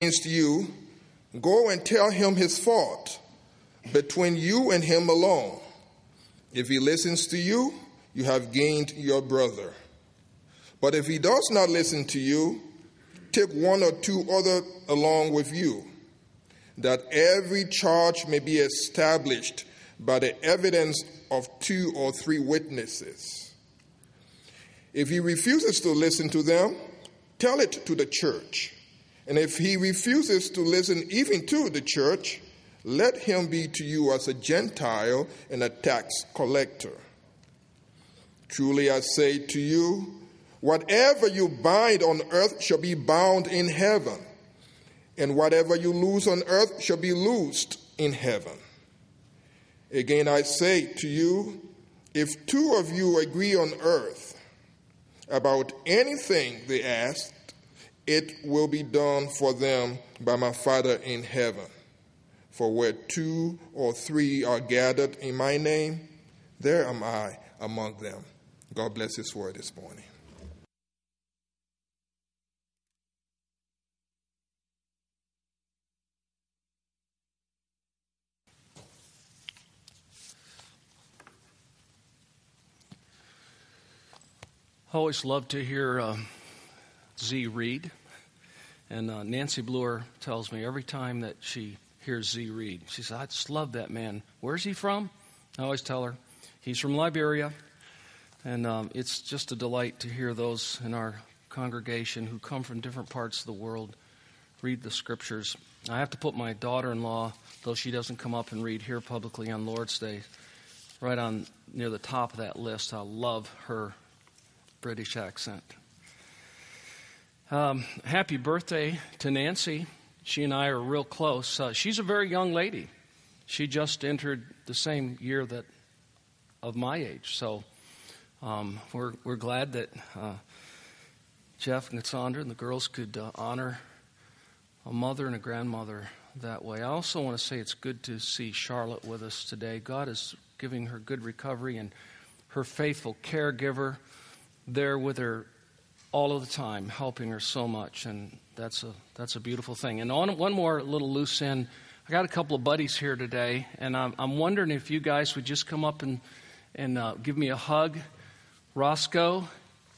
against you, go and tell him his fault between you and him alone. If he listens to you, you have gained your brother. But if he does not listen to you, take one or two other along with you, that every charge may be established by the evidence of two or three witnesses. If he refuses to listen to them, tell it to the church. And if he refuses to listen even to the church, let him be to you as a Gentile and a tax collector. Truly I say to you, whatever you bind on earth shall be bound in heaven, and whatever you loose on earth shall be loosed in heaven. Again I say to you, if two of you agree on earth about anything they ask, it will be done for them by my Father in heaven. For where two or three are gathered in my name, there am I among them. God bless His word this morning. I always love to hear uh, Z read. And uh, Nancy Bluer tells me every time that she hears Z read, she says, I just love that man. Where's he from? I always tell her, he's from Liberia. And um, it's just a delight to hear those in our congregation who come from different parts of the world read the scriptures. I have to put my daughter in law, though she doesn't come up and read here publicly on Lord's Day, right on near the top of that list. I love her British accent. Um, happy birthday to Nancy. She and I are real close. Uh, she's a very young lady. She just entered the same year that of my age. So um, we're we're glad that uh, Jeff and Cassandra and the girls could uh, honor a mother and a grandmother that way. I also want to say it's good to see Charlotte with us today. God is giving her good recovery and her faithful caregiver there with her all of the time, helping her so much, and that's a that's a beautiful thing. And on one more little loose end, I got a couple of buddies here today, and I'm, I'm wondering if you guys would just come up and and uh, give me a hug, Roscoe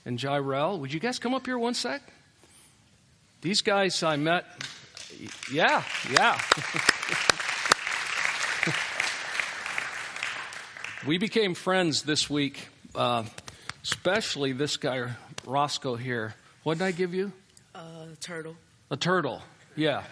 and Jirel. Would you guys come up here one sec? These guys I met. Yeah, yeah. we became friends this week. Uh, especially this guy, Roscoe here. What did I give you? A uh, turtle. A turtle, yeah.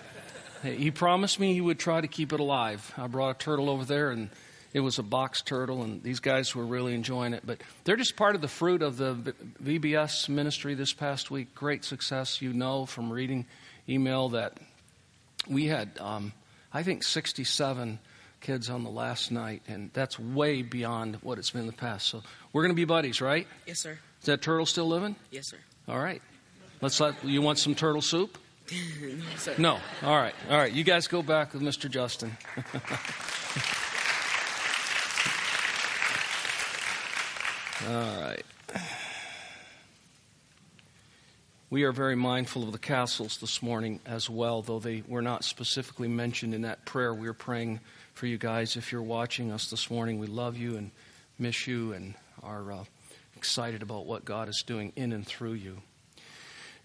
he promised me he would try to keep it alive. I brought a turtle over there, and it was a box turtle, and these guys were really enjoying it. But they're just part of the fruit of the VBS ministry this past week. Great success, you know from reading email that we had, um, I think, 67 kids on the last night, and that's way beyond what it's been in the past. So we're going to be buddies, right? Yes, sir. Is that turtle still living? Yes, sir. All right. Let's let you want some turtle soup? no, sir. No. All right. All right. You guys go back with Mr. Justin. All right. We are very mindful of the castles this morning as well, though they were not specifically mentioned in that prayer. We are praying for you guys. If you're watching us this morning, we love you and miss you and are uh, excited about what God is doing in and through you.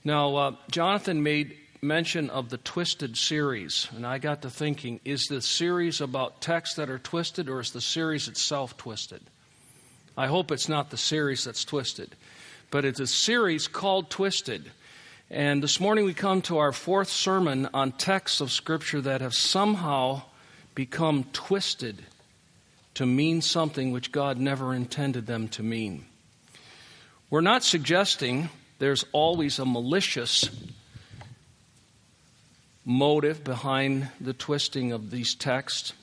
Now, uh, Jonathan made mention of the Twisted series, and I got to thinking is the series about texts that are twisted, or is the series itself twisted? I hope it's not the series that's twisted, but it's a series called Twisted. And this morning we come to our fourth sermon on texts of Scripture that have somehow become twisted to mean something which God never intended them to mean. We're not suggesting there's always a malicious motive behind the twisting of these texts.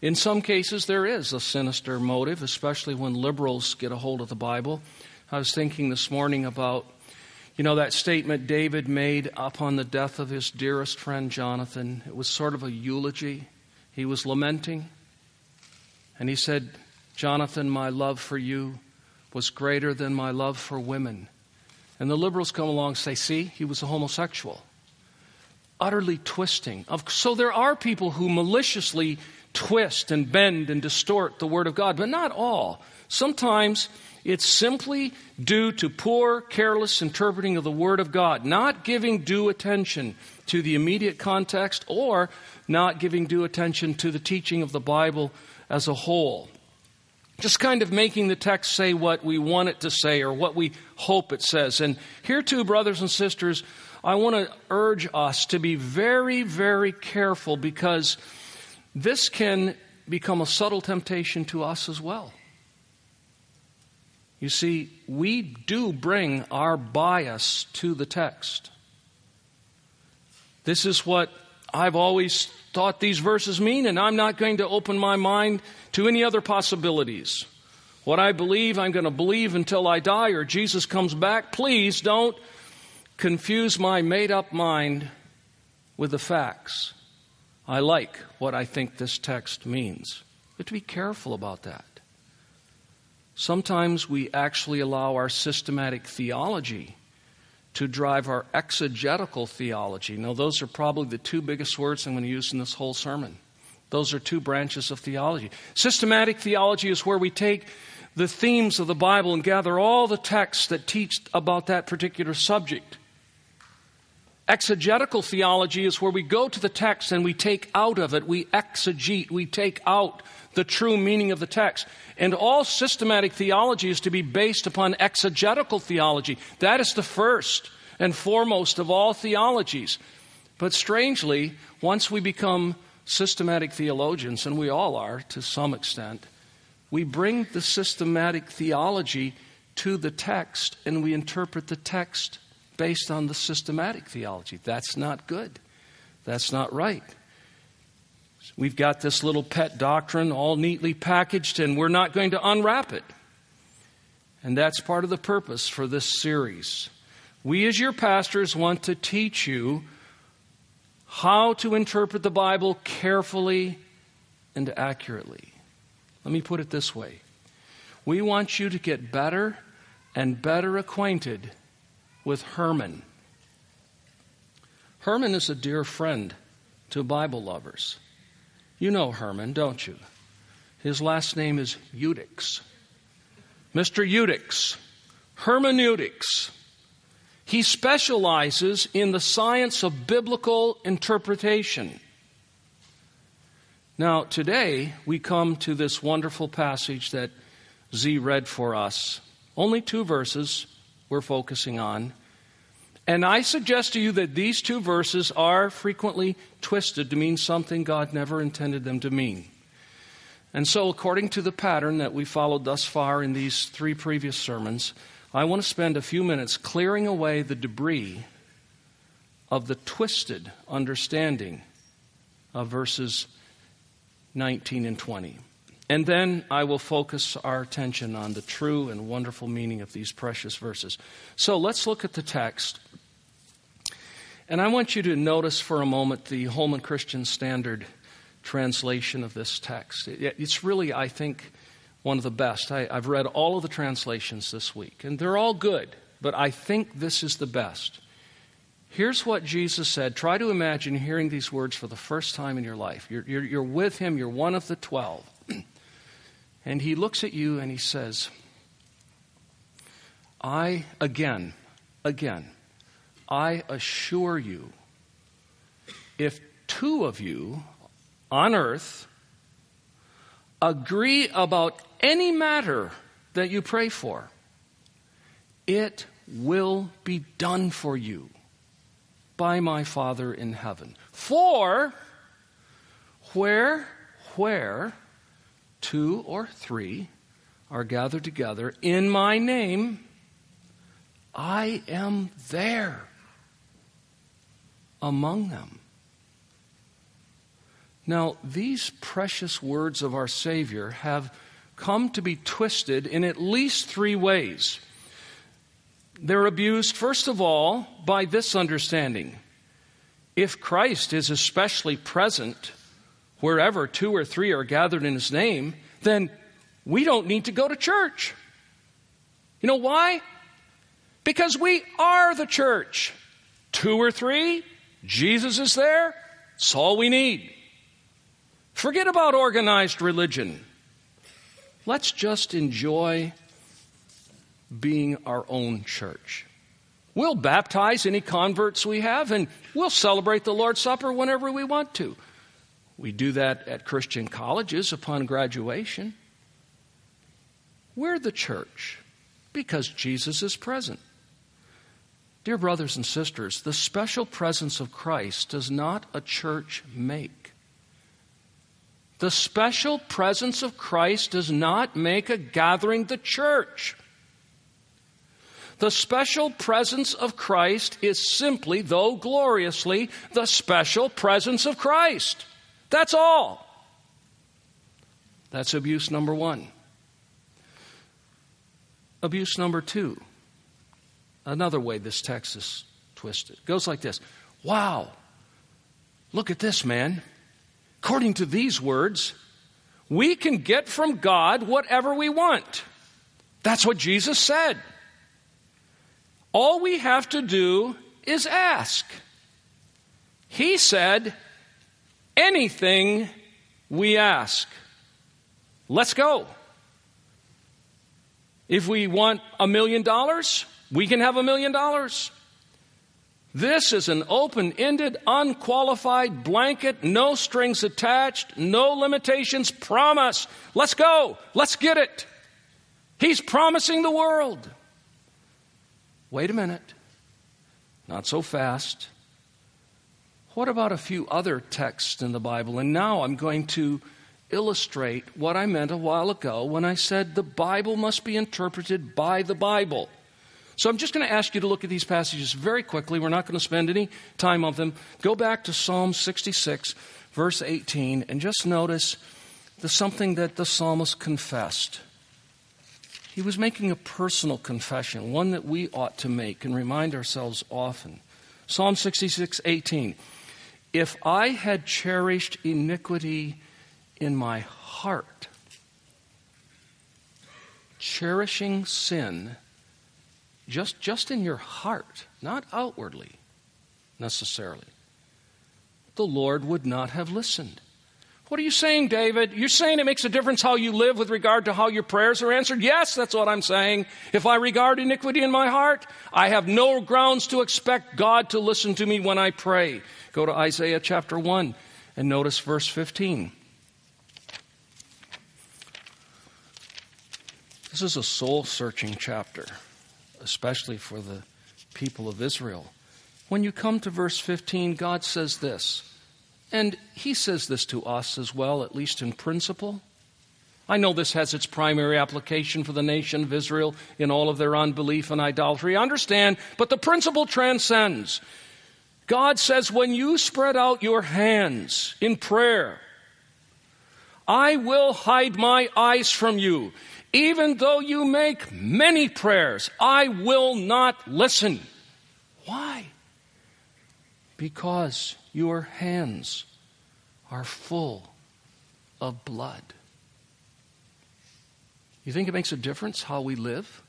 In some cases, there is a sinister motive, especially when liberals get a hold of the Bible. I was thinking this morning about, you know, that statement David made upon the death of his dearest friend Jonathan. It was sort of a eulogy. He was lamenting, and he said, Jonathan, my love for you was greater than my love for women. And the liberals come along and say, see, he was a homosexual. utterly twisting. So there are people who maliciously twist and bend and distort the Word of God, but not all. Sometimes it's simply due to poor, careless interpreting of the Word of God, not giving due attention to the immediate context or not giving due attention to the teaching of the Bible as a whole. Just kind of making the text say what we want it to say or what we hope it says. And here, too, brothers and sisters, I want to urge us to be very, very careful because this can become a subtle temptation to us as well. You see, we do bring our bias to the text. This is what I've always thought these verses mean, and I'm not going to open my mind to any other possibilities. What I believe, I'm going to believe until I die or Jesus comes back. Please don't confuse my made up mind with the facts. I like what I think this text means. We have to be careful about that. Sometimes we actually allow our systematic theology to drive our exegetical theology. Now, those are probably the two biggest words I'm going to use in this whole sermon. Those are two branches of theology. Systematic theology is where we take the themes of the Bible and gather all the texts that teach about that particular subject. Exegetical theology is where we go to the text and we take out of it, we exegete, we take out the true meaning of the text. And all systematic theology is to be based upon exegetical theology. That is the first and foremost of all theologies. But strangely, once we become systematic theologians, and we all are to some extent, we bring the systematic theology to the text and we interpret the text based on the systematic theology. That's not good. That's not right. We've got this little pet doctrine all neatly packaged, and we're not going to unwrap it. And that's part of the purpose for this series. We, as your pastors, want to teach you how to interpret the Bible carefully and accurately. Let me put it this way we want you to get better and better acquainted with Herman. Herman is a dear friend to Bible lovers. You know Herman, don't you? His last name is Eutychs. Mr. Eutychs, hermeneutics. He specializes in the science of biblical interpretation. Now, today we come to this wonderful passage that Z read for us. Only two verses we're focusing on. And I suggest to you that these two verses are frequently twisted to mean something God never intended them to mean. And so, according to the pattern that we followed thus far in these three previous sermons, I want to spend a few minutes clearing away the debris of the twisted understanding of verses 19 and 20. And then I will focus our attention on the true and wonderful meaning of these precious verses. So let's look at the text. And I want you to notice for a moment the Holman Christian Standard translation of this text. It's really, I think, one of the best. I, have read all of the translations this week, and they're all good, but I think this is the best. Here's what Jesus said. Try to imagine hearing these words for the first time in your life. You're, you're, you're with him, you're one of the twelve. And he looks at you and he says, I, again, again, I assure you, if two of you on earth agree about any matter that you pray for, it will be done for you by my Father in heaven. For where, where two or three are gathered together in my name, I am there among them. Now, these precious words of our Savior have come to be twisted in at least three ways. They're abused, first of all, by this understanding. If Christ is especially present wherever two or three are gathered in his name, then we don't need to go to church. You know why? Because we are the church. Two or three, Jesus is there. It's all we need. Forget about organized religion. Let's just enjoy being our own church. We'll baptize any converts we have, and we'll celebrate the Lord's Supper whenever we want to. We do that at Christian colleges upon graduation. We're the church because Jesus is present. Dear brothers and sisters, the special presence of Christ does not a church make. The special presence of Christ does not make a gathering the church. The special presence of Christ is simply, though gloriously, the special presence of Christ. That's all. That's abuse number one. Abuse number two. Another way this text is twisted. It goes like this Wow, look at this, man. According to these words, we can get from God whatever we want. That's what Jesus said. All we have to do is ask. He said, anything we ask. Let's go. If we want a million dollars, we can have a million dollars. This is an open ended, unqualified blanket, no strings attached, no limitations promise. Let's go. Let's get it. He's promising the world. Wait a minute. Not so fast. What about a few other texts in the Bible? And now I'm going to illustrate what I meant a while ago when I said the Bible must be interpreted by the Bible. So I'm just going to ask you to look at these passages very quickly. We're not going to spend any time on them. Go back to Psalm 66, verse 18, and just notice the something that the psalmist confessed. He was making a personal confession, one that we ought to make and remind ourselves often. Psalm 66, 18. If I had cherished iniquity in my heart, cherishing sin just, just in your heart, not outwardly necessarily, the Lord would not have listened. What are you saying, David? You're saying it makes a difference how you live with regard to how your prayers are answered? Yes, that's what I'm saying. If I regard iniquity in my heart, I have no grounds to expect God to listen to me when I pray. Go to Isaiah chapter 1 and notice verse 15. This is a soul searching chapter, especially for the people of Israel. When you come to verse 15, God says this. And he says this to us as well, at least in principle. I know this has its primary application for the nation of Israel in all of their unbelief and idolatry. I understand, but the principle transcends. God says, when you spread out your hands in prayer, I will hide my eyes from you. Even though you make many prayers, I will not listen. Why? Because your hands are full of blood. You think it makes a difference how we live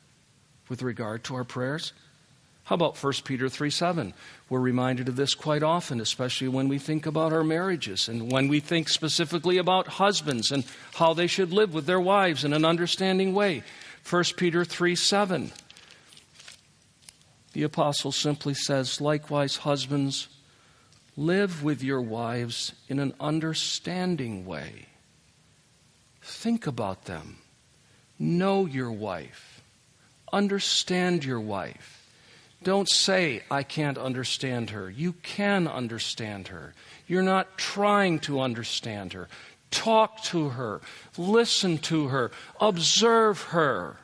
with regard to our prayers? How about 1 Peter 3 7? We're reminded of this quite often, especially when we think about our marriages and when we think specifically about husbands and how they should live with their wives in an understanding way. 1 Peter 3 7. The apostle simply says, likewise, husbands, Live with your wives in an understanding way. Think about them. Know your wife. Understand your wife. Don't say, I can't understand her. You can understand her. You're not trying to understand her. Talk to her. Listen to her. Observe her.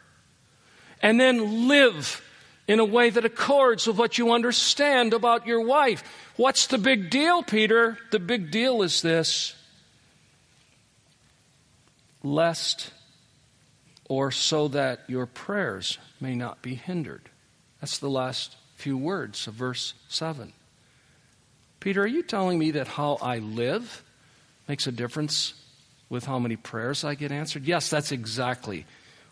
And then live in a way that accords with what you understand about your wife. What's the big deal, Peter? The big deal is this lest or so that your prayers may not be hindered. That's the last few words of verse 7. Peter, are you telling me that how I live makes a difference with how many prayers I get answered? Yes, that's exactly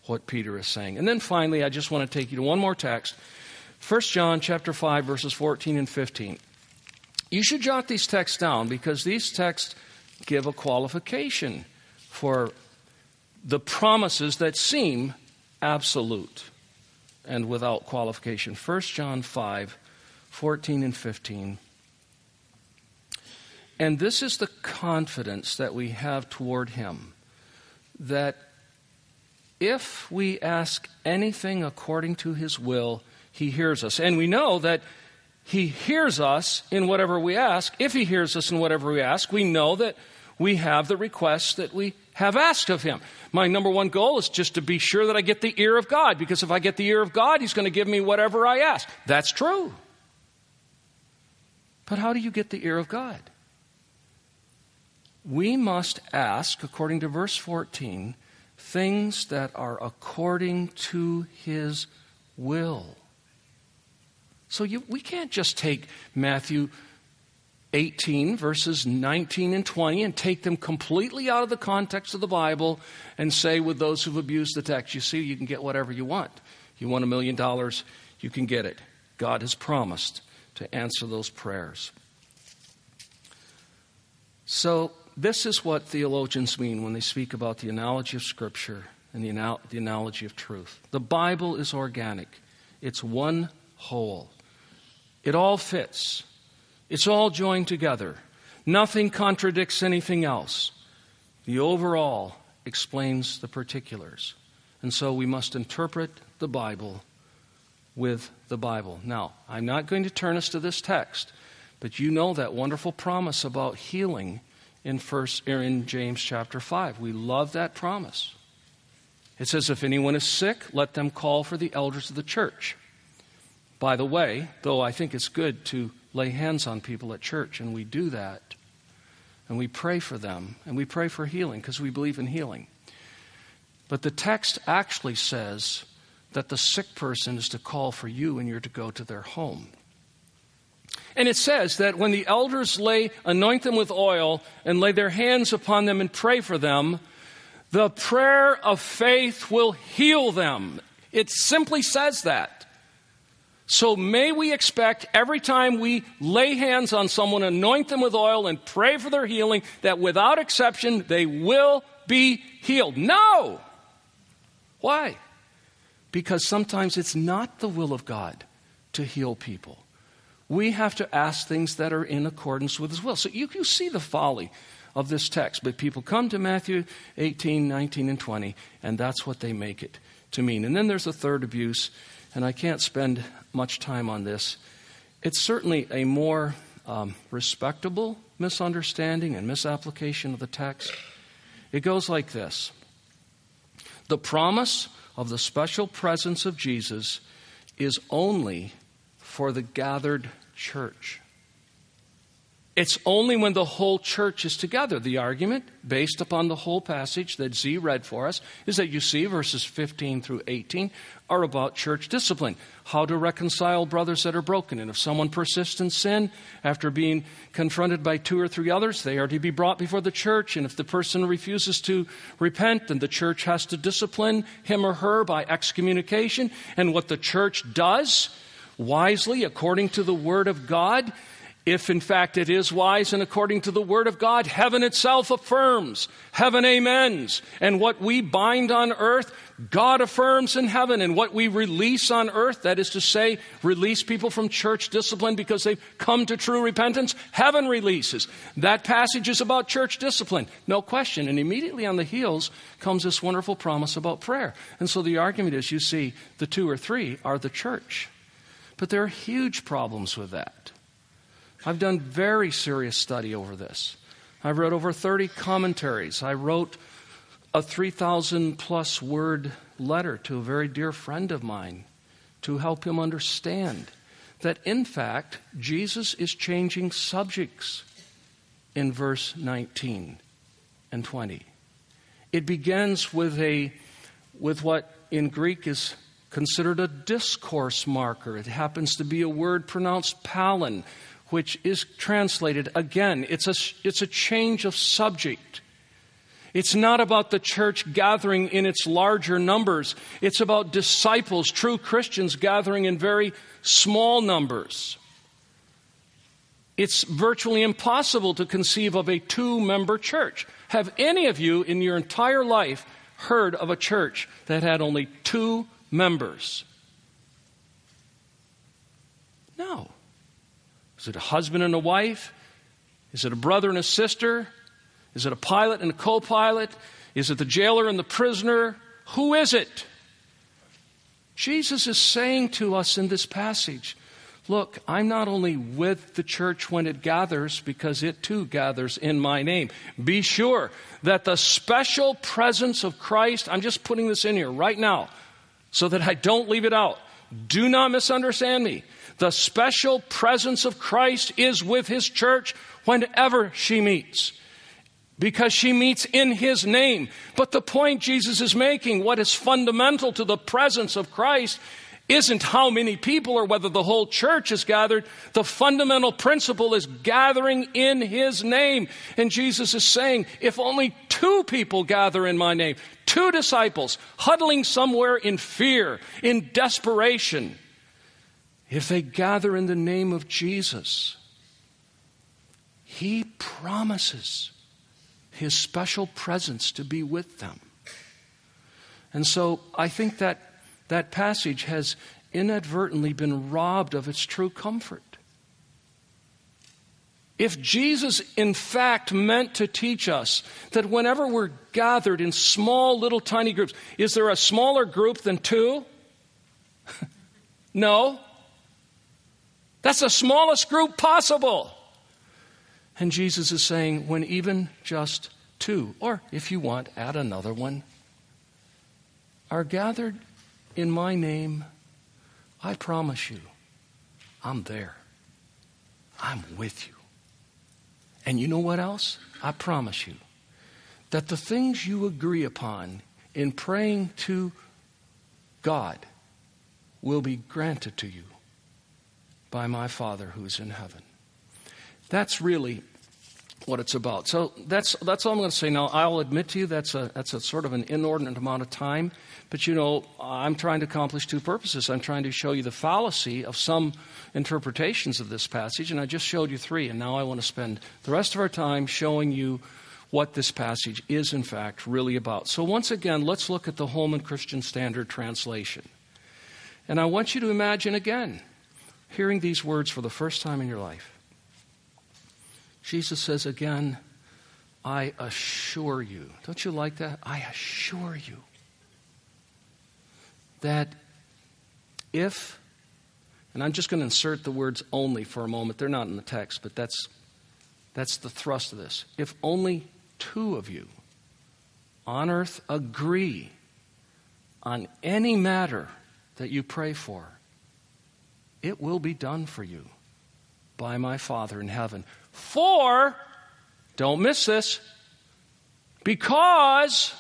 what Peter is saying. And then finally, I just want to take you to one more text. 1 John chapter 5 verses 14 and 15. You should jot these texts down because these texts give a qualification for the promises that seem absolute and without qualification. 1 John 5 14 and 15. And this is the confidence that we have toward Him that if we ask anything according to His will, He hears us. And we know that He hears us in whatever we ask. If He hears us in whatever we ask, we know that we have the requests that we have asked of Him. My number one goal is just to be sure that I get the ear of God, because if I get the ear of God, He's going to give me whatever I ask. That's true. But how do you get the ear of God? We must ask, according to verse 14, things that are according to His will. So you, we can't just take Matthew 18, verses 19 and 20, and take them completely out of the context of the Bible and say, with those who've abused the text, you see, you can get whatever you want. You want a million dollars, you can get it. God has promised to answer those prayers. So, this is what theologians mean when they speak about the analogy of Scripture and the, anal- the analogy of truth. The Bible is organic, it's one whole, it all fits. It's all joined together. Nothing contradicts anything else. The overall explains the particulars. And so we must interpret the Bible with the Bible. Now, I'm not going to turn us to this text, but you know that wonderful promise about healing in first er, in James chapter 5. We love that promise. It says if anyone is sick, let them call for the elders of the church. By the way, though I think it's good to lay hands on people at church, and we do that. And we pray for them, and we pray for healing because we believe in healing. But the text actually says that the sick person is to call for you and you're to go to their home. And it says that when the elders lay, anoint them with oil and lay their hands upon them and pray for them, the prayer of faith will heal them. It simply says that. So may we expect every time we lay hands on someone, anoint them with oil, and pray for their healing, that without exception they will be healed. No! Why? Because sometimes it's not the will of God to heal people. We have to ask things that are in accordance with His will. So you, you see the folly of this text. But people come to Matthew 18, 19, and 20, and that's what they make it to mean. And then there's a third abuse and I can't spend much time on this. It's certainly a more um, respectable misunderstanding and misapplication of the text. It goes like this The promise of the special presence of Jesus is only for the gathered church. It's only when the whole church is together. The argument, based upon the whole passage that Z read for us, is that you see verses 15 through 18 are about church discipline. How to reconcile brothers that are broken. And if someone persists in sin after being confronted by two or three others, they are to be brought before the church. And if the person refuses to repent, then the church has to discipline him or her by excommunication. And what the church does, wisely, according to the Word of God, if in fact it is wise and according to the Word of God, heaven itself affirms, heaven amens. And what we bind on earth, God affirms in heaven. And what we release on earth, that is to say, release people from church discipline because they've come to true repentance, heaven releases. That passage is about church discipline, no question. And immediately on the heels comes this wonderful promise about prayer. And so the argument is you see, the two or three are the church. But there are huge problems with that. I've done very serious study over this. I've read over 30 commentaries. I wrote a 3,000 plus word letter to a very dear friend of mine to help him understand that, in fact, Jesus is changing subjects in verse 19 and 20. It begins with, a, with what in Greek is considered a discourse marker. It happens to be a word pronounced palin, which is translated again, it's a, it's a change of subject. It's not about the church gathering in its larger numbers. It's about disciples, true Christians, gathering in very small numbers. It's virtually impossible to conceive of a two member church. Have any of you in your entire life heard of a church that had only two members? No. Is it a husband and a wife? Is it a brother and a sister? Is it a pilot and a co pilot? Is it the jailer and the prisoner? Who is it? Jesus is saying to us in this passage Look, I'm not only with the church when it gathers, because it too gathers in my name. Be sure that the special presence of Christ, I'm just putting this in here right now so that I don't leave it out. Do not misunderstand me. The special presence of Christ is with his church whenever she meets because she meets in his name. But the point Jesus is making, what is fundamental to the presence of Christ, isn't how many people or whether the whole church is gathered. The fundamental principle is gathering in His name. And Jesus is saying, if only two people gather in my name, two disciples huddling somewhere in fear, in desperation, if they gather in the name of Jesus, He promises His special presence to be with them. And so I think that that passage has inadvertently been robbed of its true comfort. If Jesus, in fact, meant to teach us that whenever we're gathered in small, little, tiny groups, is there a smaller group than two? no. That's the smallest group possible. And Jesus is saying, when even just two, or if you want, add another one, are gathered in my name, I promise you, I'm there. I'm with you. And you know what else? I promise you that the things you agree upon in praying to God will be granted to you by my Father who is in heaven. That's really what it's about. So that's that's all I'm going to say. Now I'll admit to you that's a that's a sort of an inordinate amount of time, but you know I'm trying to accomplish two purposes. I'm trying to show you the fallacy of some interpretations of this passage, and I just showed you three, and now I want to spend the rest of our time showing you what this passage is in fact really about. So once again, let's look at the Holman Christian Standard Translation, and I want you to imagine again hearing these words for the first time in your life. Jesus says again, I assure you. Don't you like that? I assure you that if, and I'm just going to insert the words only for a moment, they're not in the text, but that's, that's the thrust of this. If only two of you on earth agree on any matter that you pray for, it will be done for you by my Father in heaven. For, don't miss this, because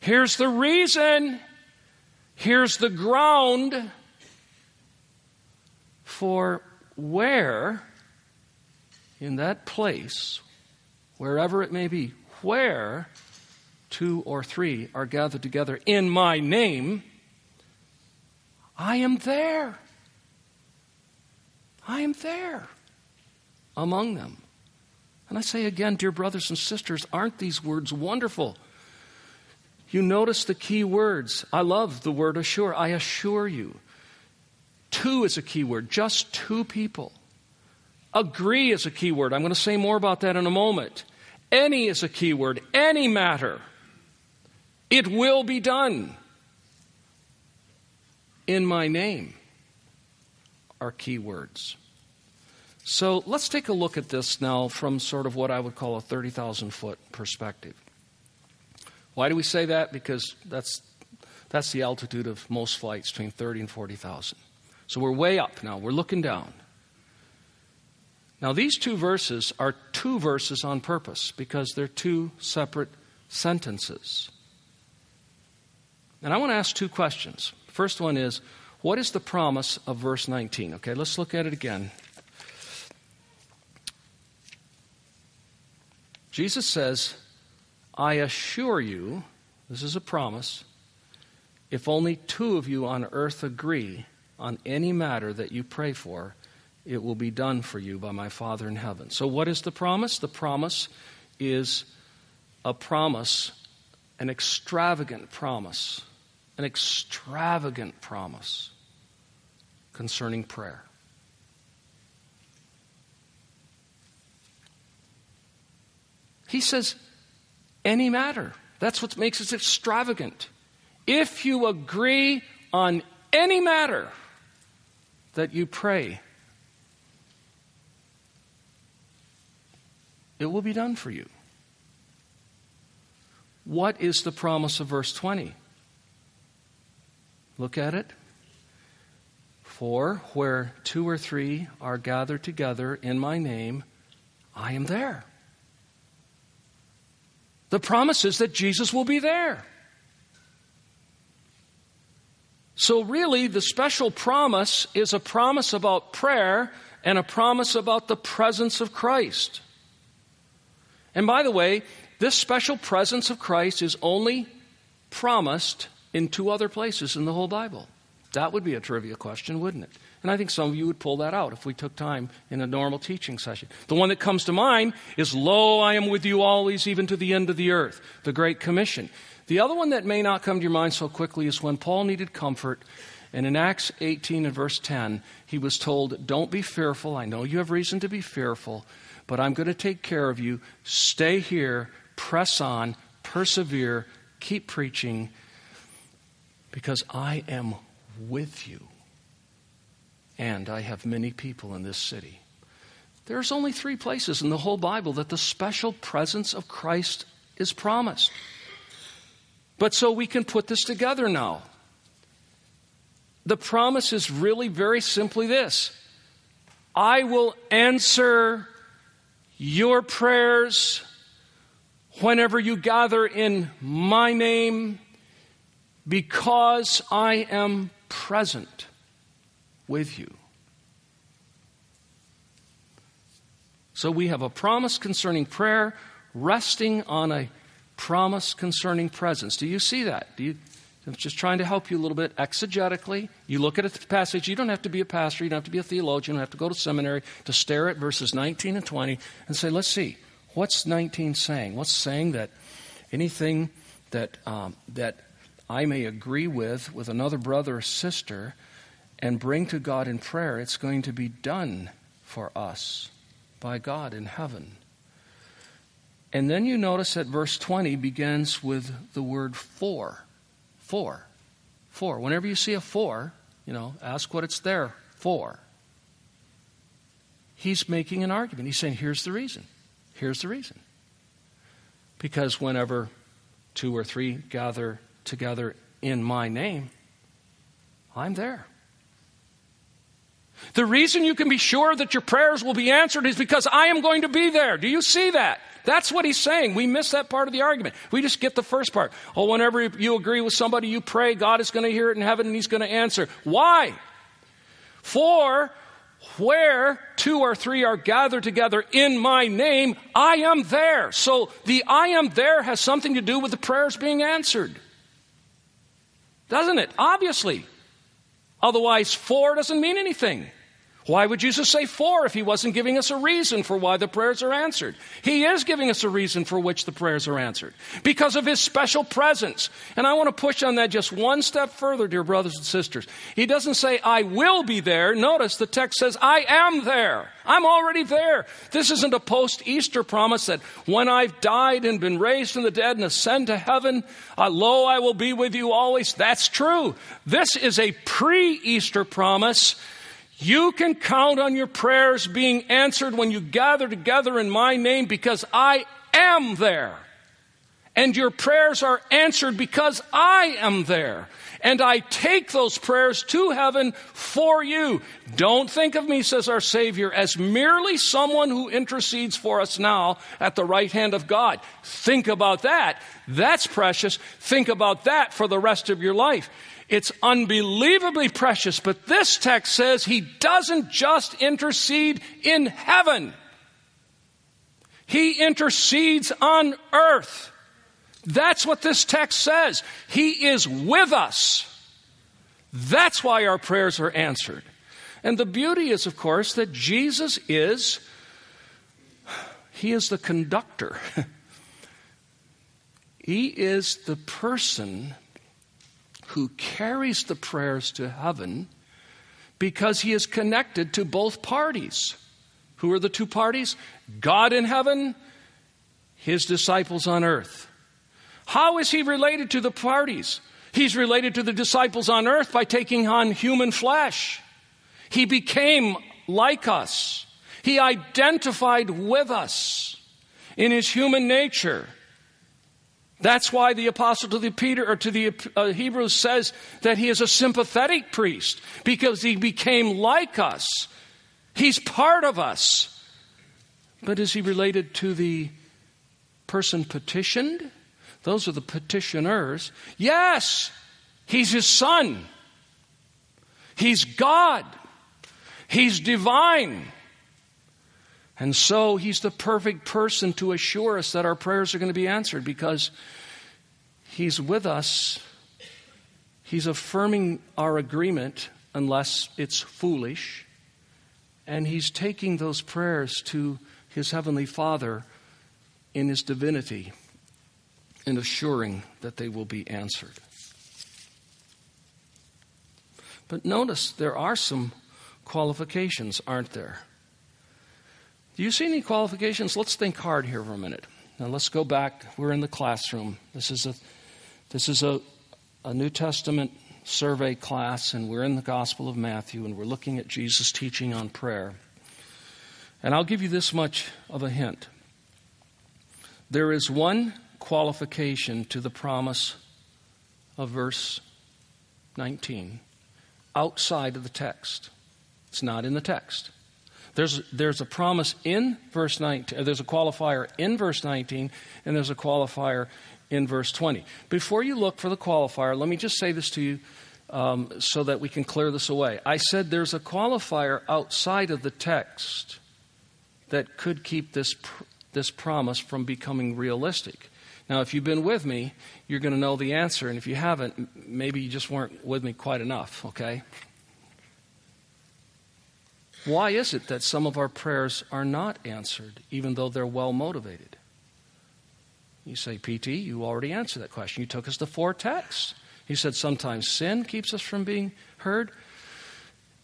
here's the reason, here's the ground for where, in that place, wherever it may be, where two or three are gathered together in my name, I am there. I am there among them. And I say again, dear brothers and sisters, aren't these words wonderful? You notice the key words. I love the word assure. I assure you. Two is a key word, just two people. Agree is a key word. I'm going to say more about that in a moment. Any is a key word, any matter. It will be done in my name are key words. So let's take a look at this now from sort of what I would call a 30,000 foot perspective. Why do we say that? Because that's, that's the altitude of most flights, between 30 and 40,000. So we're way up now, we're looking down. Now, these two verses are two verses on purpose because they're two separate sentences. And I want to ask two questions. First one is, what is the promise of verse 19? Okay, let's look at it again. Jesus says, I assure you, this is a promise, if only two of you on earth agree on any matter that you pray for, it will be done for you by my Father in heaven. So, what is the promise? The promise is a promise, an extravagant promise, an extravagant promise concerning prayer. He says, any matter. That's what makes it extravagant. If you agree on any matter that you pray, it will be done for you. What is the promise of verse 20? Look at it. For where two or three are gathered together in my name, I am there. The promise is that Jesus will be there. So, really, the special promise is a promise about prayer and a promise about the presence of Christ. And by the way, this special presence of Christ is only promised in two other places in the whole Bible. That would be a trivia question, wouldn't it? And I think some of you would pull that out if we took time in a normal teaching session. The one that comes to mind is, Lo, I am with you always, even to the end of the earth, the Great Commission. The other one that may not come to your mind so quickly is when Paul needed comfort. And in Acts 18 and verse 10, he was told, Don't be fearful. I know you have reason to be fearful, but I'm going to take care of you. Stay here, press on, persevere, keep preaching, because I am with you. And I have many people in this city. There's only three places in the whole Bible that the special presence of Christ is promised. But so we can put this together now. The promise is really very simply this I will answer your prayers whenever you gather in my name because I am present with you. So we have a promise concerning prayer resting on a promise concerning presence. Do you see that? Do you, I'm just trying to help you a little bit exegetically. You look at a passage, you don't have to be a pastor, you don't have to be a theologian, you don't have to go to seminary to stare at verses 19 and 20 and say, let's see, what's 19 saying? What's saying that anything that, um, that I may agree with, with another brother or sister, and bring to God in prayer, it's going to be done for us by God in heaven. And then you notice that verse 20 begins with the word for. For. For. Whenever you see a for, you know, ask what it's there for. He's making an argument. He's saying, here's the reason. Here's the reason. Because whenever two or three gather together in my name, I'm there. The reason you can be sure that your prayers will be answered is because I am going to be there. Do you see that? That's what he's saying. We miss that part of the argument. We just get the first part. Oh, whenever you agree with somebody, you pray, God is going to hear it in heaven and he's going to answer. Why? For where two or three are gathered together in my name, I am there. So the I am there has something to do with the prayers being answered. Doesn't it? Obviously. Otherwise, for doesn't mean anything. Why would Jesus say for if he wasn't giving us a reason for why the prayers are answered? He is giving us a reason for which the prayers are answered because of his special presence. And I want to push on that just one step further, dear brothers and sisters. He doesn't say, I will be there. Notice the text says, I am there. I'm already there. This isn't a post Easter promise that when I've died and been raised from the dead and ascend to heaven, uh, lo, I will be with you always. That's true. This is a pre Easter promise you can count on your prayers being answered when you gather together in my name because I am there. And your prayers are answered because I am there. And I take those prayers to heaven for you. Don't think of me, says our Savior, as merely someone who intercedes for us now at the right hand of God. Think about that. That's precious. Think about that for the rest of your life. It's unbelievably precious, but this text says he doesn't just intercede in heaven. He intercedes on earth. That's what this text says. He is with us. That's why our prayers are answered. And the beauty is, of course, that Jesus is, he is the conductor. he is the person who carries the prayers to heaven because he is connected to both parties. Who are the two parties? God in heaven, his disciples on earth. How is he related to the parties? He's related to the disciples on earth by taking on human flesh. He became like us. He identified with us in his human nature. That's why the apostle to the Peter or to the uh, Hebrews says that he is a sympathetic priest because he became like us. He's part of us. But is he related to the person petitioned? Those are the petitioners. Yes, he's his son. He's God. He's divine. And so he's the perfect person to assure us that our prayers are going to be answered because he's with us. He's affirming our agreement unless it's foolish. And he's taking those prayers to his heavenly Father in his divinity and assuring that they will be answered. But notice there are some qualifications, aren't there? Do you see any qualifications? Let's think hard here for a minute. Now let's go back. We're in the classroom. This is a this is a, a New Testament survey class, and we're in the Gospel of Matthew, and we're looking at Jesus' teaching on prayer. And I'll give you this much of a hint. There is one qualification to the promise of verse 19 outside of the text. It's not in the text. There's, there's a promise in verse 19, there's a qualifier in verse 19, and there's a qualifier in verse 20. Before you look for the qualifier, let me just say this to you um, so that we can clear this away. I said there's a qualifier outside of the text that could keep this, this promise from becoming realistic. Now, if you've been with me, you're going to know the answer. And if you haven't, maybe you just weren't with me quite enough, okay? Why is it that some of our prayers are not answered, even though they're well motivated? You say, PT, you already answered that question. You took us to four texts. He said sometimes sin keeps us from being heard.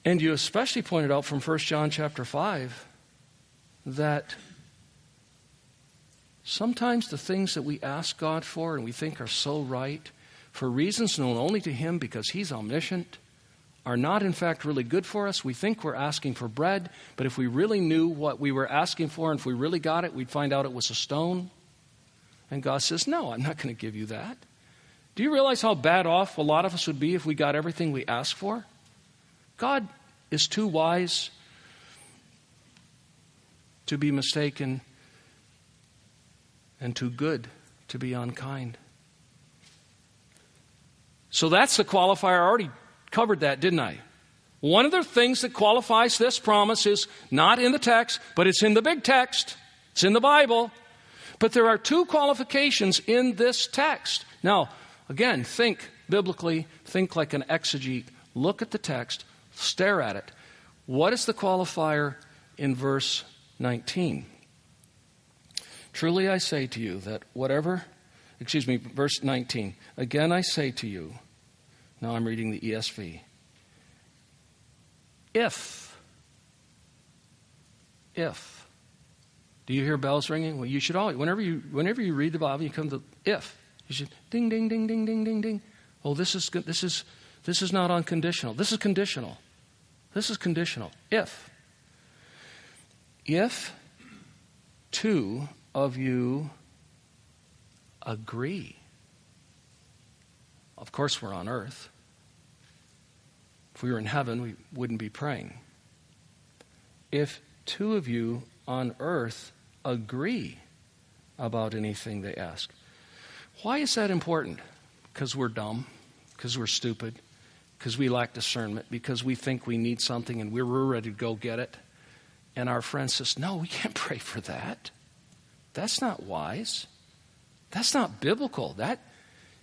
And you especially pointed out from 1 John chapter 5 that Sometimes the things that we ask God for and we think are so right, for reasons known only to Him because He's omniscient, are not in fact really good for us. We think we're asking for bread, but if we really knew what we were asking for and if we really got it, we'd find out it was a stone. And God says, No, I'm not going to give you that. Do you realize how bad off a lot of us would be if we got everything we asked for? God is too wise to be mistaken and too good to be unkind. So that's the qualifier. I already covered that, didn't I? One of the things that qualifies this promise is not in the text, but it's in the big text. It's in the Bible. But there are two qualifications in this text. Now, again, think biblically, think like an exegete. Look at the text, stare at it. What is the qualifier in verse 19? Truly I say to you that whatever, excuse me, verse 19, again I say to you, now I'm reading the ESV, if, if, do you hear bells ringing? Well, you should always, whenever you, whenever you read the Bible, you come to if. You should ding, ding, ding, ding, ding, ding, ding. Oh, this is, this is, this is not unconditional. This is conditional. This is conditional. If. If two of you agree? Of course, we're on earth. If we were in heaven, we wouldn't be praying. If two of you on earth agree about anything they ask, why is that important? Because we're dumb, because we're stupid, because we lack discernment, because we think we need something and we're ready to go get it. And our friend says, No, we can't pray for that. That's not wise. That's not biblical. That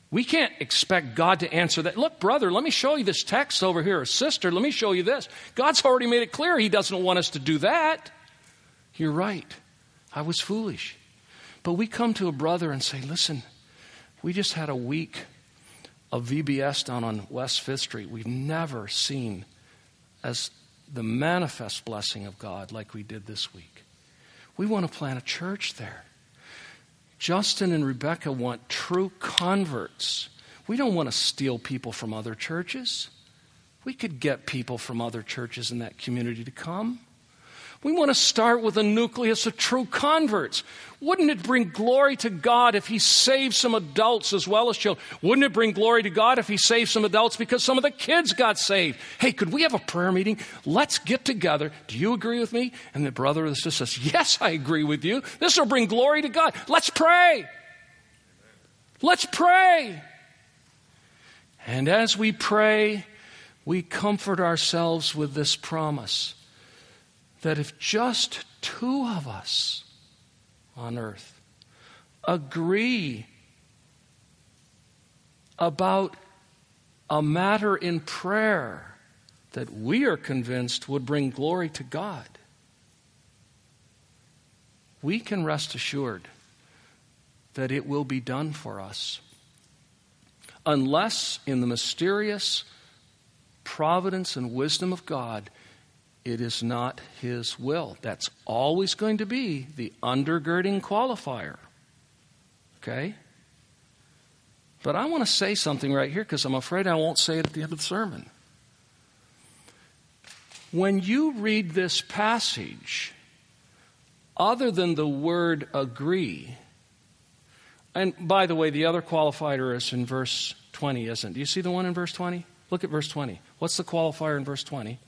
We can't expect God to answer that. Look, brother, let me show you this text over here. Sister, let me show you this. God's already made it clear He doesn't want us to do that. You're right. I was foolish. But we come to a brother and say, listen, we just had a week of VBS down on West Fifth Street. We've never seen as the manifest blessing of God like we did this week. We want to plant a church there. Justin and Rebecca want true converts. We don't want to steal people from other churches. We could get people from other churches in that community to come. We want to start with a nucleus of true converts. Wouldn't it bring glory to God if He saved some adults as well as children? Wouldn't it bring glory to God if He saved some adults because some of the kids got saved? Hey, could we have a prayer meeting? Let's get together. Do you agree with me? And the brother or the sister says, Yes, I agree with you. This will bring glory to God. Let's pray. Let's pray. And as we pray, we comfort ourselves with this promise that if just two of us on earth agree about a matter in prayer that we are convinced would bring glory to God, we can rest assured that it will be done for us. Unless, in the mysterious providence and wisdom of God, it is not His will. That's always going to be the undergirding qualifier. Okay? But I want to say something right here because I'm afraid I won't say it at the end of the sermon. When you read this passage, other than the word agree, and by the way, the other qualifier is in verse 20, isn't it? Do you see the one in verse 20? Look at verse 20. What's the qualifier in verse 20?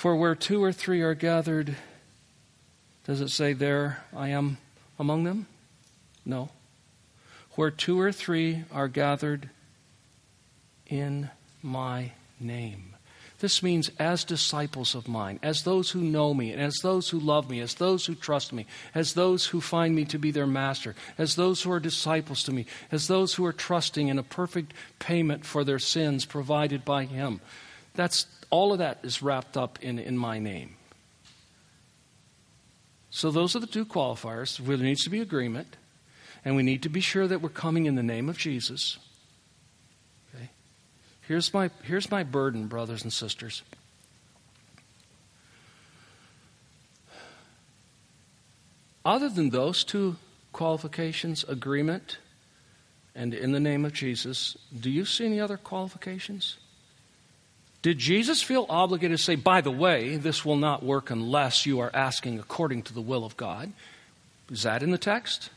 For where two or three are gathered, does it say there, I am among them? No. Where two or three are gathered in my name. This means as disciples of mine, as those who know me, and as those who love me, as those who trust me, as those who find me to be their master, as those who are disciples to me, as those who are trusting in a perfect payment for their sins provided by Him. That's all of that is wrapped up in, in my name. So those are the two qualifiers. There needs to be agreement, and we need to be sure that we're coming in the name of Jesus. Okay? Here's my, here's my burden, brothers and sisters. Other than those two qualifications, agreement and in the name of Jesus, do you see any other qualifications? Did Jesus feel obligated to say, by the way, this will not work unless you are asking according to the will of God? Is that in the text?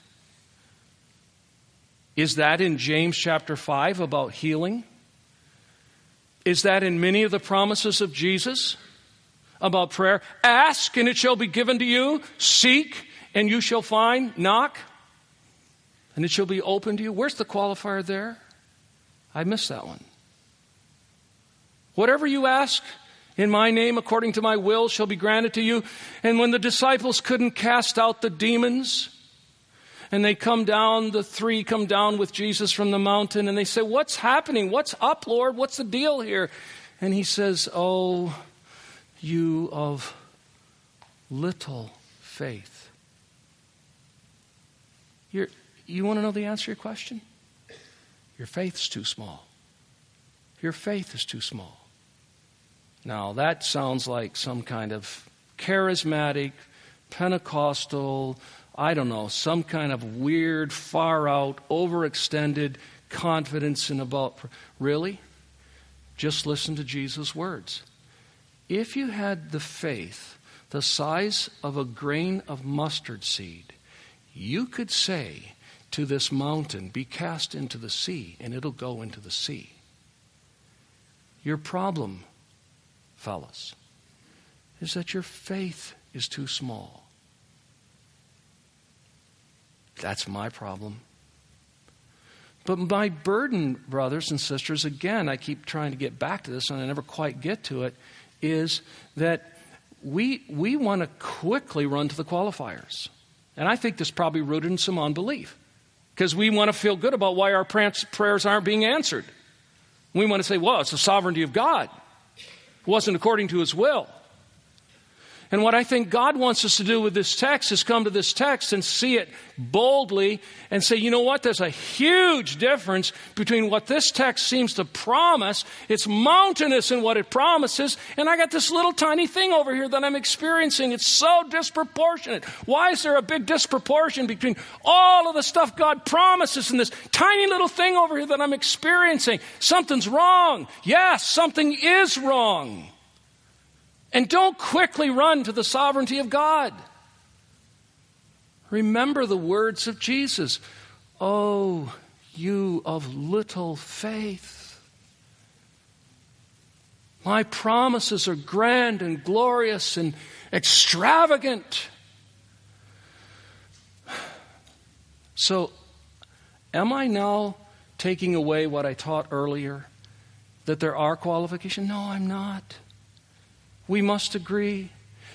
Is that in James chapter 5 about healing? Is that in many of the promises of Jesus about prayer? Ask and it shall be given to you. Seek and you shall find. Knock and it shall be open to you. Where's the qualifier there? I missed that one. Whatever you ask in my name, according to my will, shall be granted to you. And when the disciples couldn't cast out the demons, and they come down, the three come down with Jesus from the mountain, and they say, What's happening? What's up, Lord? What's the deal here? And he says, Oh, you of little faith. You're, you want to know the answer to your question? Your faith's too small. Your faith is too small. Now, that sounds like some kind of charismatic, Pentecostal, I don't know, some kind of weird, far out, overextended confidence in about. Really? Just listen to Jesus' words. If you had the faith the size of a grain of mustard seed, you could say to this mountain, Be cast into the sea, and it'll go into the sea. Your problem fellas, is that your faith is too small. That's my problem. But my burden, brothers and sisters, again, I keep trying to get back to this and I never quite get to it, is that we, we want to quickly run to the qualifiers. And I think this probably rooted in some unbelief. because we want to feel good about why our prayers aren't being answered. We want to say, well, it's the sovereignty of God. It wasn't according to his will. And what I think God wants us to do with this text is come to this text and see it boldly and say, you know what? There's a huge difference between what this text seems to promise. It's mountainous in what it promises. And I got this little tiny thing over here that I'm experiencing. It's so disproportionate. Why is there a big disproportion between all of the stuff God promises and this tiny little thing over here that I'm experiencing? Something's wrong. Yes, something is wrong. And don't quickly run to the sovereignty of God. Remember the words of Jesus Oh, you of little faith. My promises are grand and glorious and extravagant. So, am I now taking away what I taught earlier? That there are qualifications? No, I'm not. We must agree.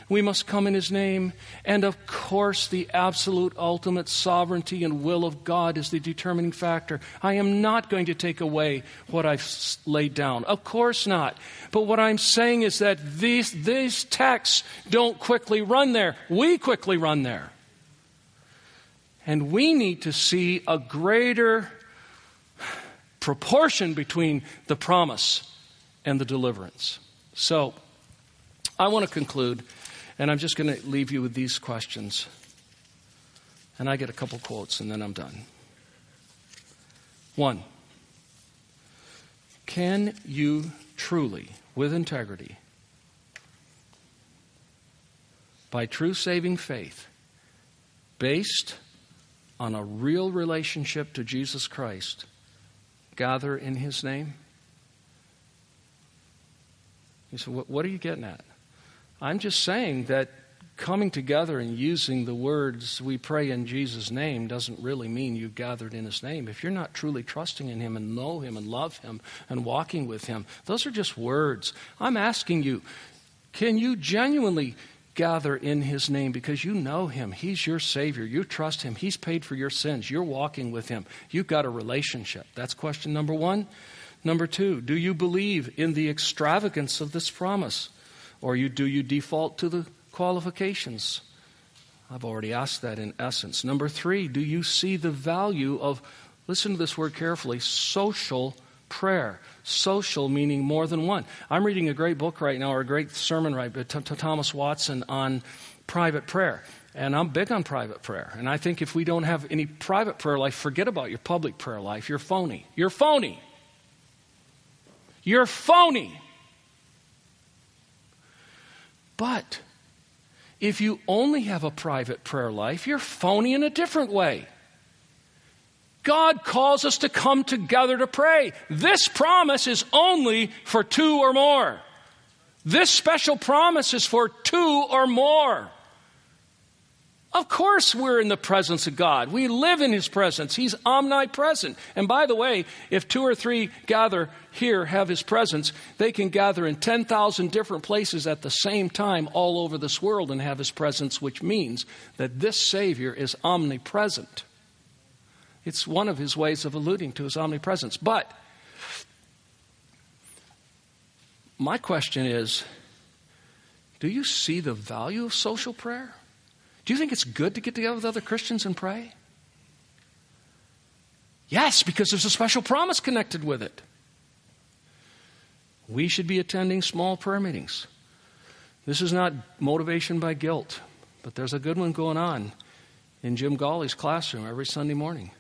We must come in His name. And of course, the absolute ultimate sovereignty and will of God is the determining factor. I am not going to take away what I've laid down. Of course not. But what I'm saying is that these, these texts don't quickly run there. We quickly run there. And we need to see a greater proportion between the promise and the deliverance. So, I want to conclude, and I'm just going to leave you with these questions. And I get a couple quotes, and then I'm done. One Can you truly, with integrity, by true saving faith, based on a real relationship to Jesus Christ, gather in His name? You say, what are you getting at? I'm just saying that coming together and using the words we pray in Jesus' name doesn't really mean you gathered in his name. If you're not truly trusting in him and know him and love him and walking with him, those are just words. I'm asking you, can you genuinely gather in his name because you know him? He's your Savior. You trust him. He's paid for your sins. You're walking with him. You've got a relationship. That's question number one. Number two, do you believe in the extravagance of this promise? Or you, do you default to the qualifications? I've already asked that in essence. Number three, do you see the value of, listen to this word carefully, social prayer? Social meaning more than one. I'm reading a great book right now, or a great sermon right by Thomas Watson on private prayer. And I'm big on private prayer. And I think if we don't have any private prayer life, forget about your public prayer life. You're phony. You're phony. You're phony. But if you only have a private prayer life, you're phony in a different way. God calls us to come together to pray. This promise is only for two or more. This special promise is for two or more. Of course, we're in the presence of God. We live in His presence. He's omnipresent. And by the way, if two or three gather here, have His presence, they can gather in 10,000 different places at the same time all over this world and have His presence, which means that this Savior is omnipresent. It's one of His ways of alluding to His omnipresence. But my question is do you see the value of social prayer? Do you think it's good to get together with other Christians and pray? Yes, because there's a special promise connected with it. We should be attending small prayer meetings. This is not motivation by guilt, but there's a good one going on in Jim Gawley's classroom every Sunday morning.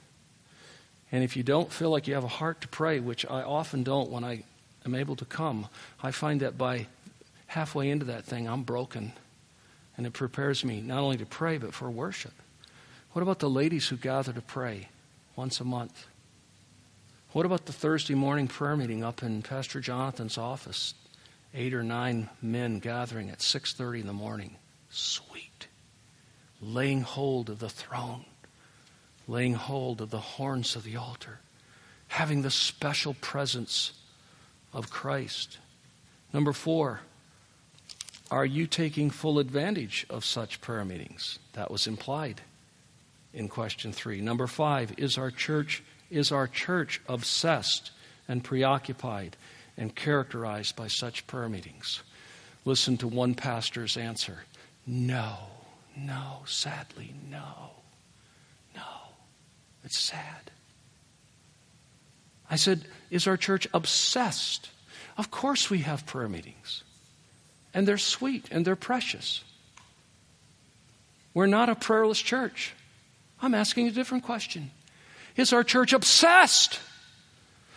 And if you don't feel like you have a heart to pray, which I often don't when I am able to come, I find that by halfway into that thing, I'm broken. And it prepares me not only to pray, but for worship. What about the ladies who gather to pray once a month? What about the Thursday morning prayer meeting up in Pastor Jonathan's office? Eight or nine men gathering at 6:30 in the morning. Sweet. Laying hold of the throne. Laying hold of the horns of the altar. Having the special presence of Christ. Number 4, are you taking full advantage of such prayer meetings? That was implied. in question three. Number five, is our church, is our church obsessed and preoccupied and characterized by such prayer meetings? Listen to one pastor's answer no, no, sadly, no, no. It's sad. I said, Is our church obsessed? Of course, we have prayer meetings. And they're sweet and they're precious. We're not a prayerless church. I'm asking a different question. Is our church obsessed?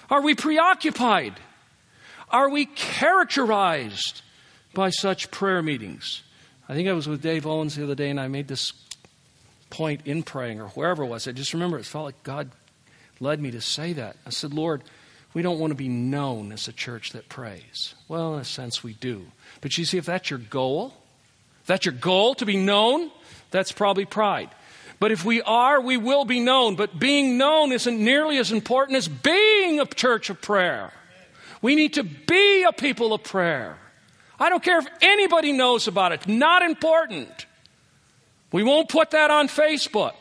Are we preoccupied? Are we characterized by such prayer meetings? I think I was with Dave Owens the other day and I made this point in praying or wherever it was. I just remember it felt like God led me to say that. I said, Lord, we don't want to be known as a church that prays. Well, in a sense, we do. But you see, if that's your goal, if that's your goal to be known, that's probably pride. But if we are, we will be known. But being known isn't nearly as important as being a church of prayer. We need to be a people of prayer. I don't care if anybody knows about it, not important. We won't put that on Facebook.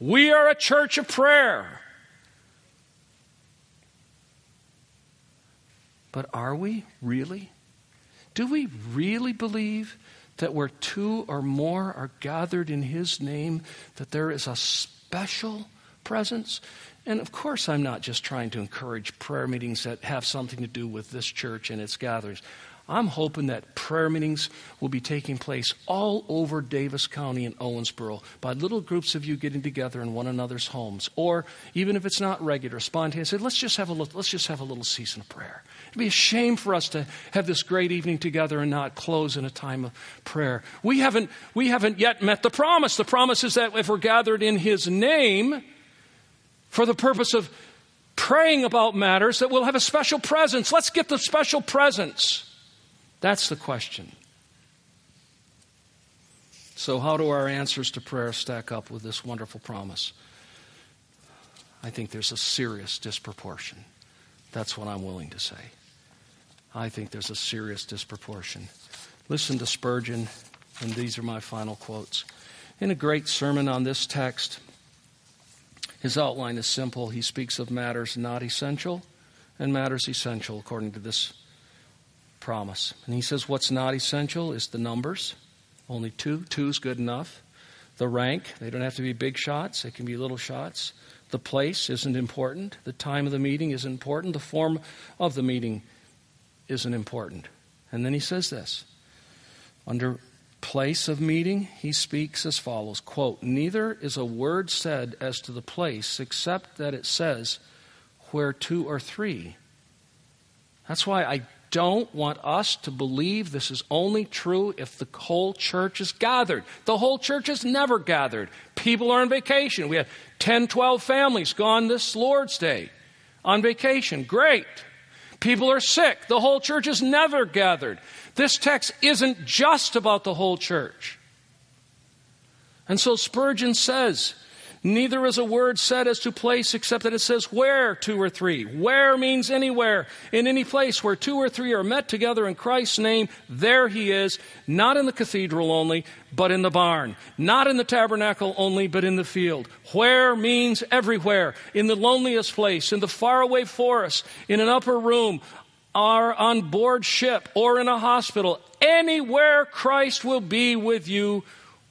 We are a church of prayer. But are we really? Do we really believe that where two or more are gathered in His name, that there is a special presence. And of course, I'm not just trying to encourage prayer meetings that have something to do with this church and its gatherings. I'm hoping that prayer meetings will be taking place all over Daviess County and Owensboro by little groups of you getting together in one another's homes, or even if it's not regular, spontaneous. Let's just have a let's just have a little season of prayer. It'd be a shame for us to have this great evening together and not close in a time of prayer. We haven't we haven't yet met the promise. The promise is that if we're gathered in His name for the purpose of praying about matters, that we'll have a special presence. Let's get the special presence. That's the question. So, how do our answers to prayer stack up with this wonderful promise? I think there's a serious disproportion. That's what I'm willing to say. I think there's a serious disproportion. Listen to Spurgeon, and these are my final quotes. In a great sermon on this text, his outline is simple. He speaks of matters not essential and matters essential according to this promise. And he says what's not essential is the numbers. Only two. Two is good enough. The rank, they don't have to be big shots, they can be little shots. The place isn't important. The time of the meeting isn't important. The form of the meeting isn't important. And then he says this under place of meeting, he speaks as follows quote, Neither is a word said as to the place, except that it says, where two or three. That's why I don't want us to believe this is only true if the whole church is gathered. The whole church is never gathered. People are on vacation. We have 10, 12 families gone this Lord's Day on vacation. Great. People are sick. The whole church is never gathered. This text isn't just about the whole church. And so Spurgeon says, Neither is a word said as to place except that it says where two or three. Where means anywhere. In any place where two or three are met together in Christ's name, there he is, not in the cathedral only, but in the barn. Not in the tabernacle only, but in the field. Where means everywhere. In the loneliest place, in the faraway forest, in an upper room, or on board ship, or in a hospital. Anywhere Christ will be with you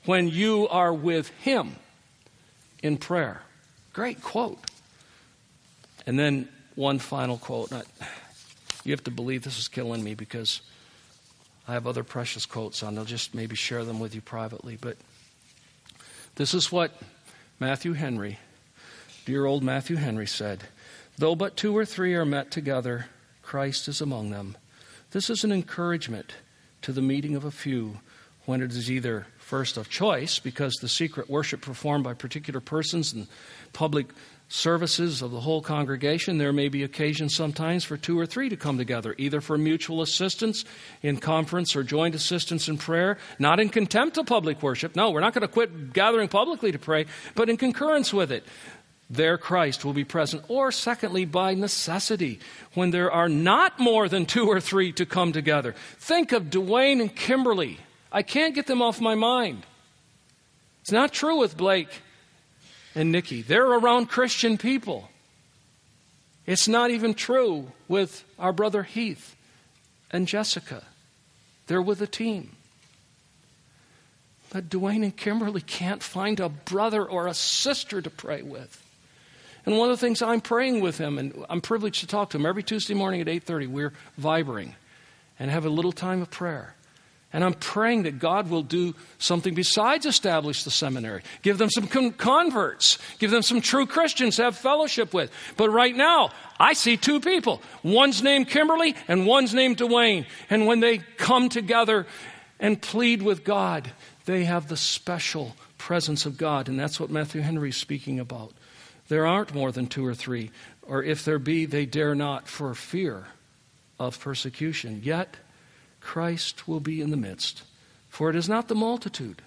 when you are with him in prayer. Great quote. And then one final quote. You have to believe this is killing me because I have other precious quotes on. I'll just maybe share them with you privately. But this is what Matthew Henry, dear old Matthew Henry, said Though but two or three are met together, Christ is among them. This is an encouragement to the meeting of a few when it is either first of choice because the secret worship performed by particular persons and public services of the whole congregation, there may be occasion sometimes for two or three to come together, either for mutual assistance in conference or joint assistance in prayer, not in contempt of public worship. No, we're not going to quit gathering publicly to pray, but in concurrence with it. There Christ will be present. Or, secondly, by necessity, when there are not more than two or three to come together. Think of Dwayne and Kimberly I can't get them off my mind. It's not true with Blake and Nikki. They're around Christian people. It's not even true with our brother Heath and Jessica. They're with a team. But Dwayne and Kimberly can't find a brother or a sister to pray with. And one of the things I'm praying with him, and I'm privileged to talk to him every Tuesday morning at 8:30, we're vibering and have a little time of prayer. And I'm praying that God will do something besides establish the seminary. Give them some converts. Give them some true Christians to have fellowship with. But right now, I see two people. One's named Kimberly and one's named Dwayne. And when they come together and plead with God, they have the special presence of God. And that's what Matthew Henry is speaking about. There aren't more than two or three, or if there be, they dare not for fear of persecution. Yet, Christ will be in the midst. For it is not the multitude,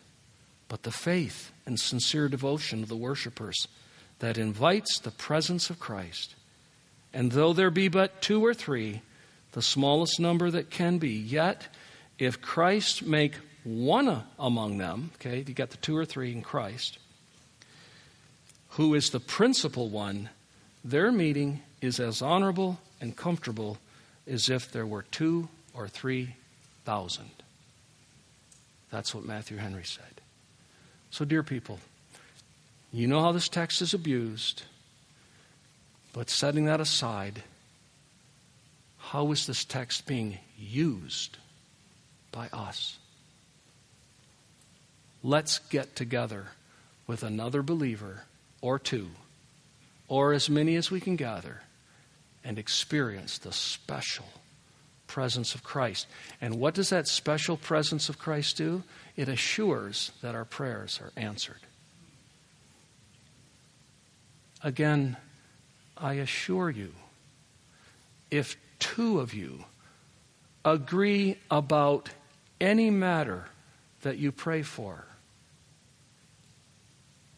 but the faith and sincere devotion of the worshippers that invites the presence of Christ. And though there be but two or three, the smallest number that can be, yet if Christ make one among them, okay, you got the two or three in Christ, who is the principal one, their meeting is as honorable and comfortable as if there were two or three thousand. That's what Matthew Henry said. So, dear people, you know how this text is abused, but setting that aside, how is this text being used by us? Let's get together with another believer or two, or as many as we can gather, and experience the special presence of Christ. And what does that special presence of Christ do? It assures that our prayers are answered. Again, I assure you, if two of you agree about any matter that you pray for,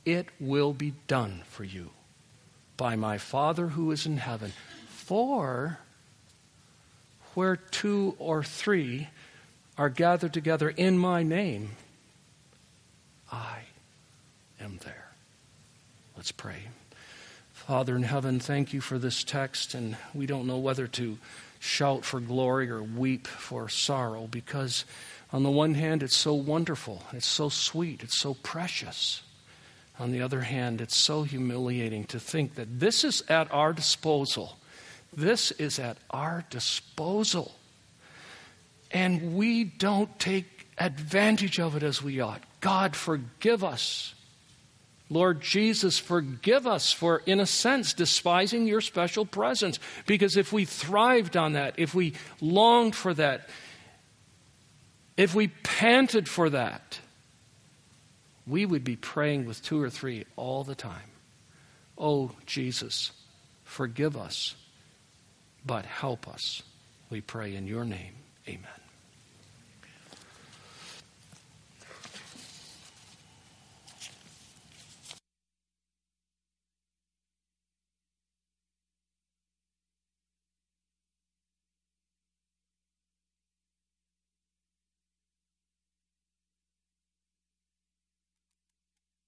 it will be done for you by my Father who is in heaven. For where two or three are gathered together in my name, I am there. Let's pray. Father in heaven, thank you for this text, and we don't know whether to shout for glory or weep for sorrow because, on the one hand, it's so wonderful, it's so sweet, it's so precious. On the other hand, it's so humiliating to think that this is at our disposal this is at our disposal. And we don't take advantage of it as we ought. God, forgive us. Lord Jesus, forgive us for, in a sense, despising your special presence. Because if we thrived on that, if we longed for that, if we panted for that, we would be praying with two or three all the time. Oh, Jesus, forgive us but help us. We pray in your name. Amen.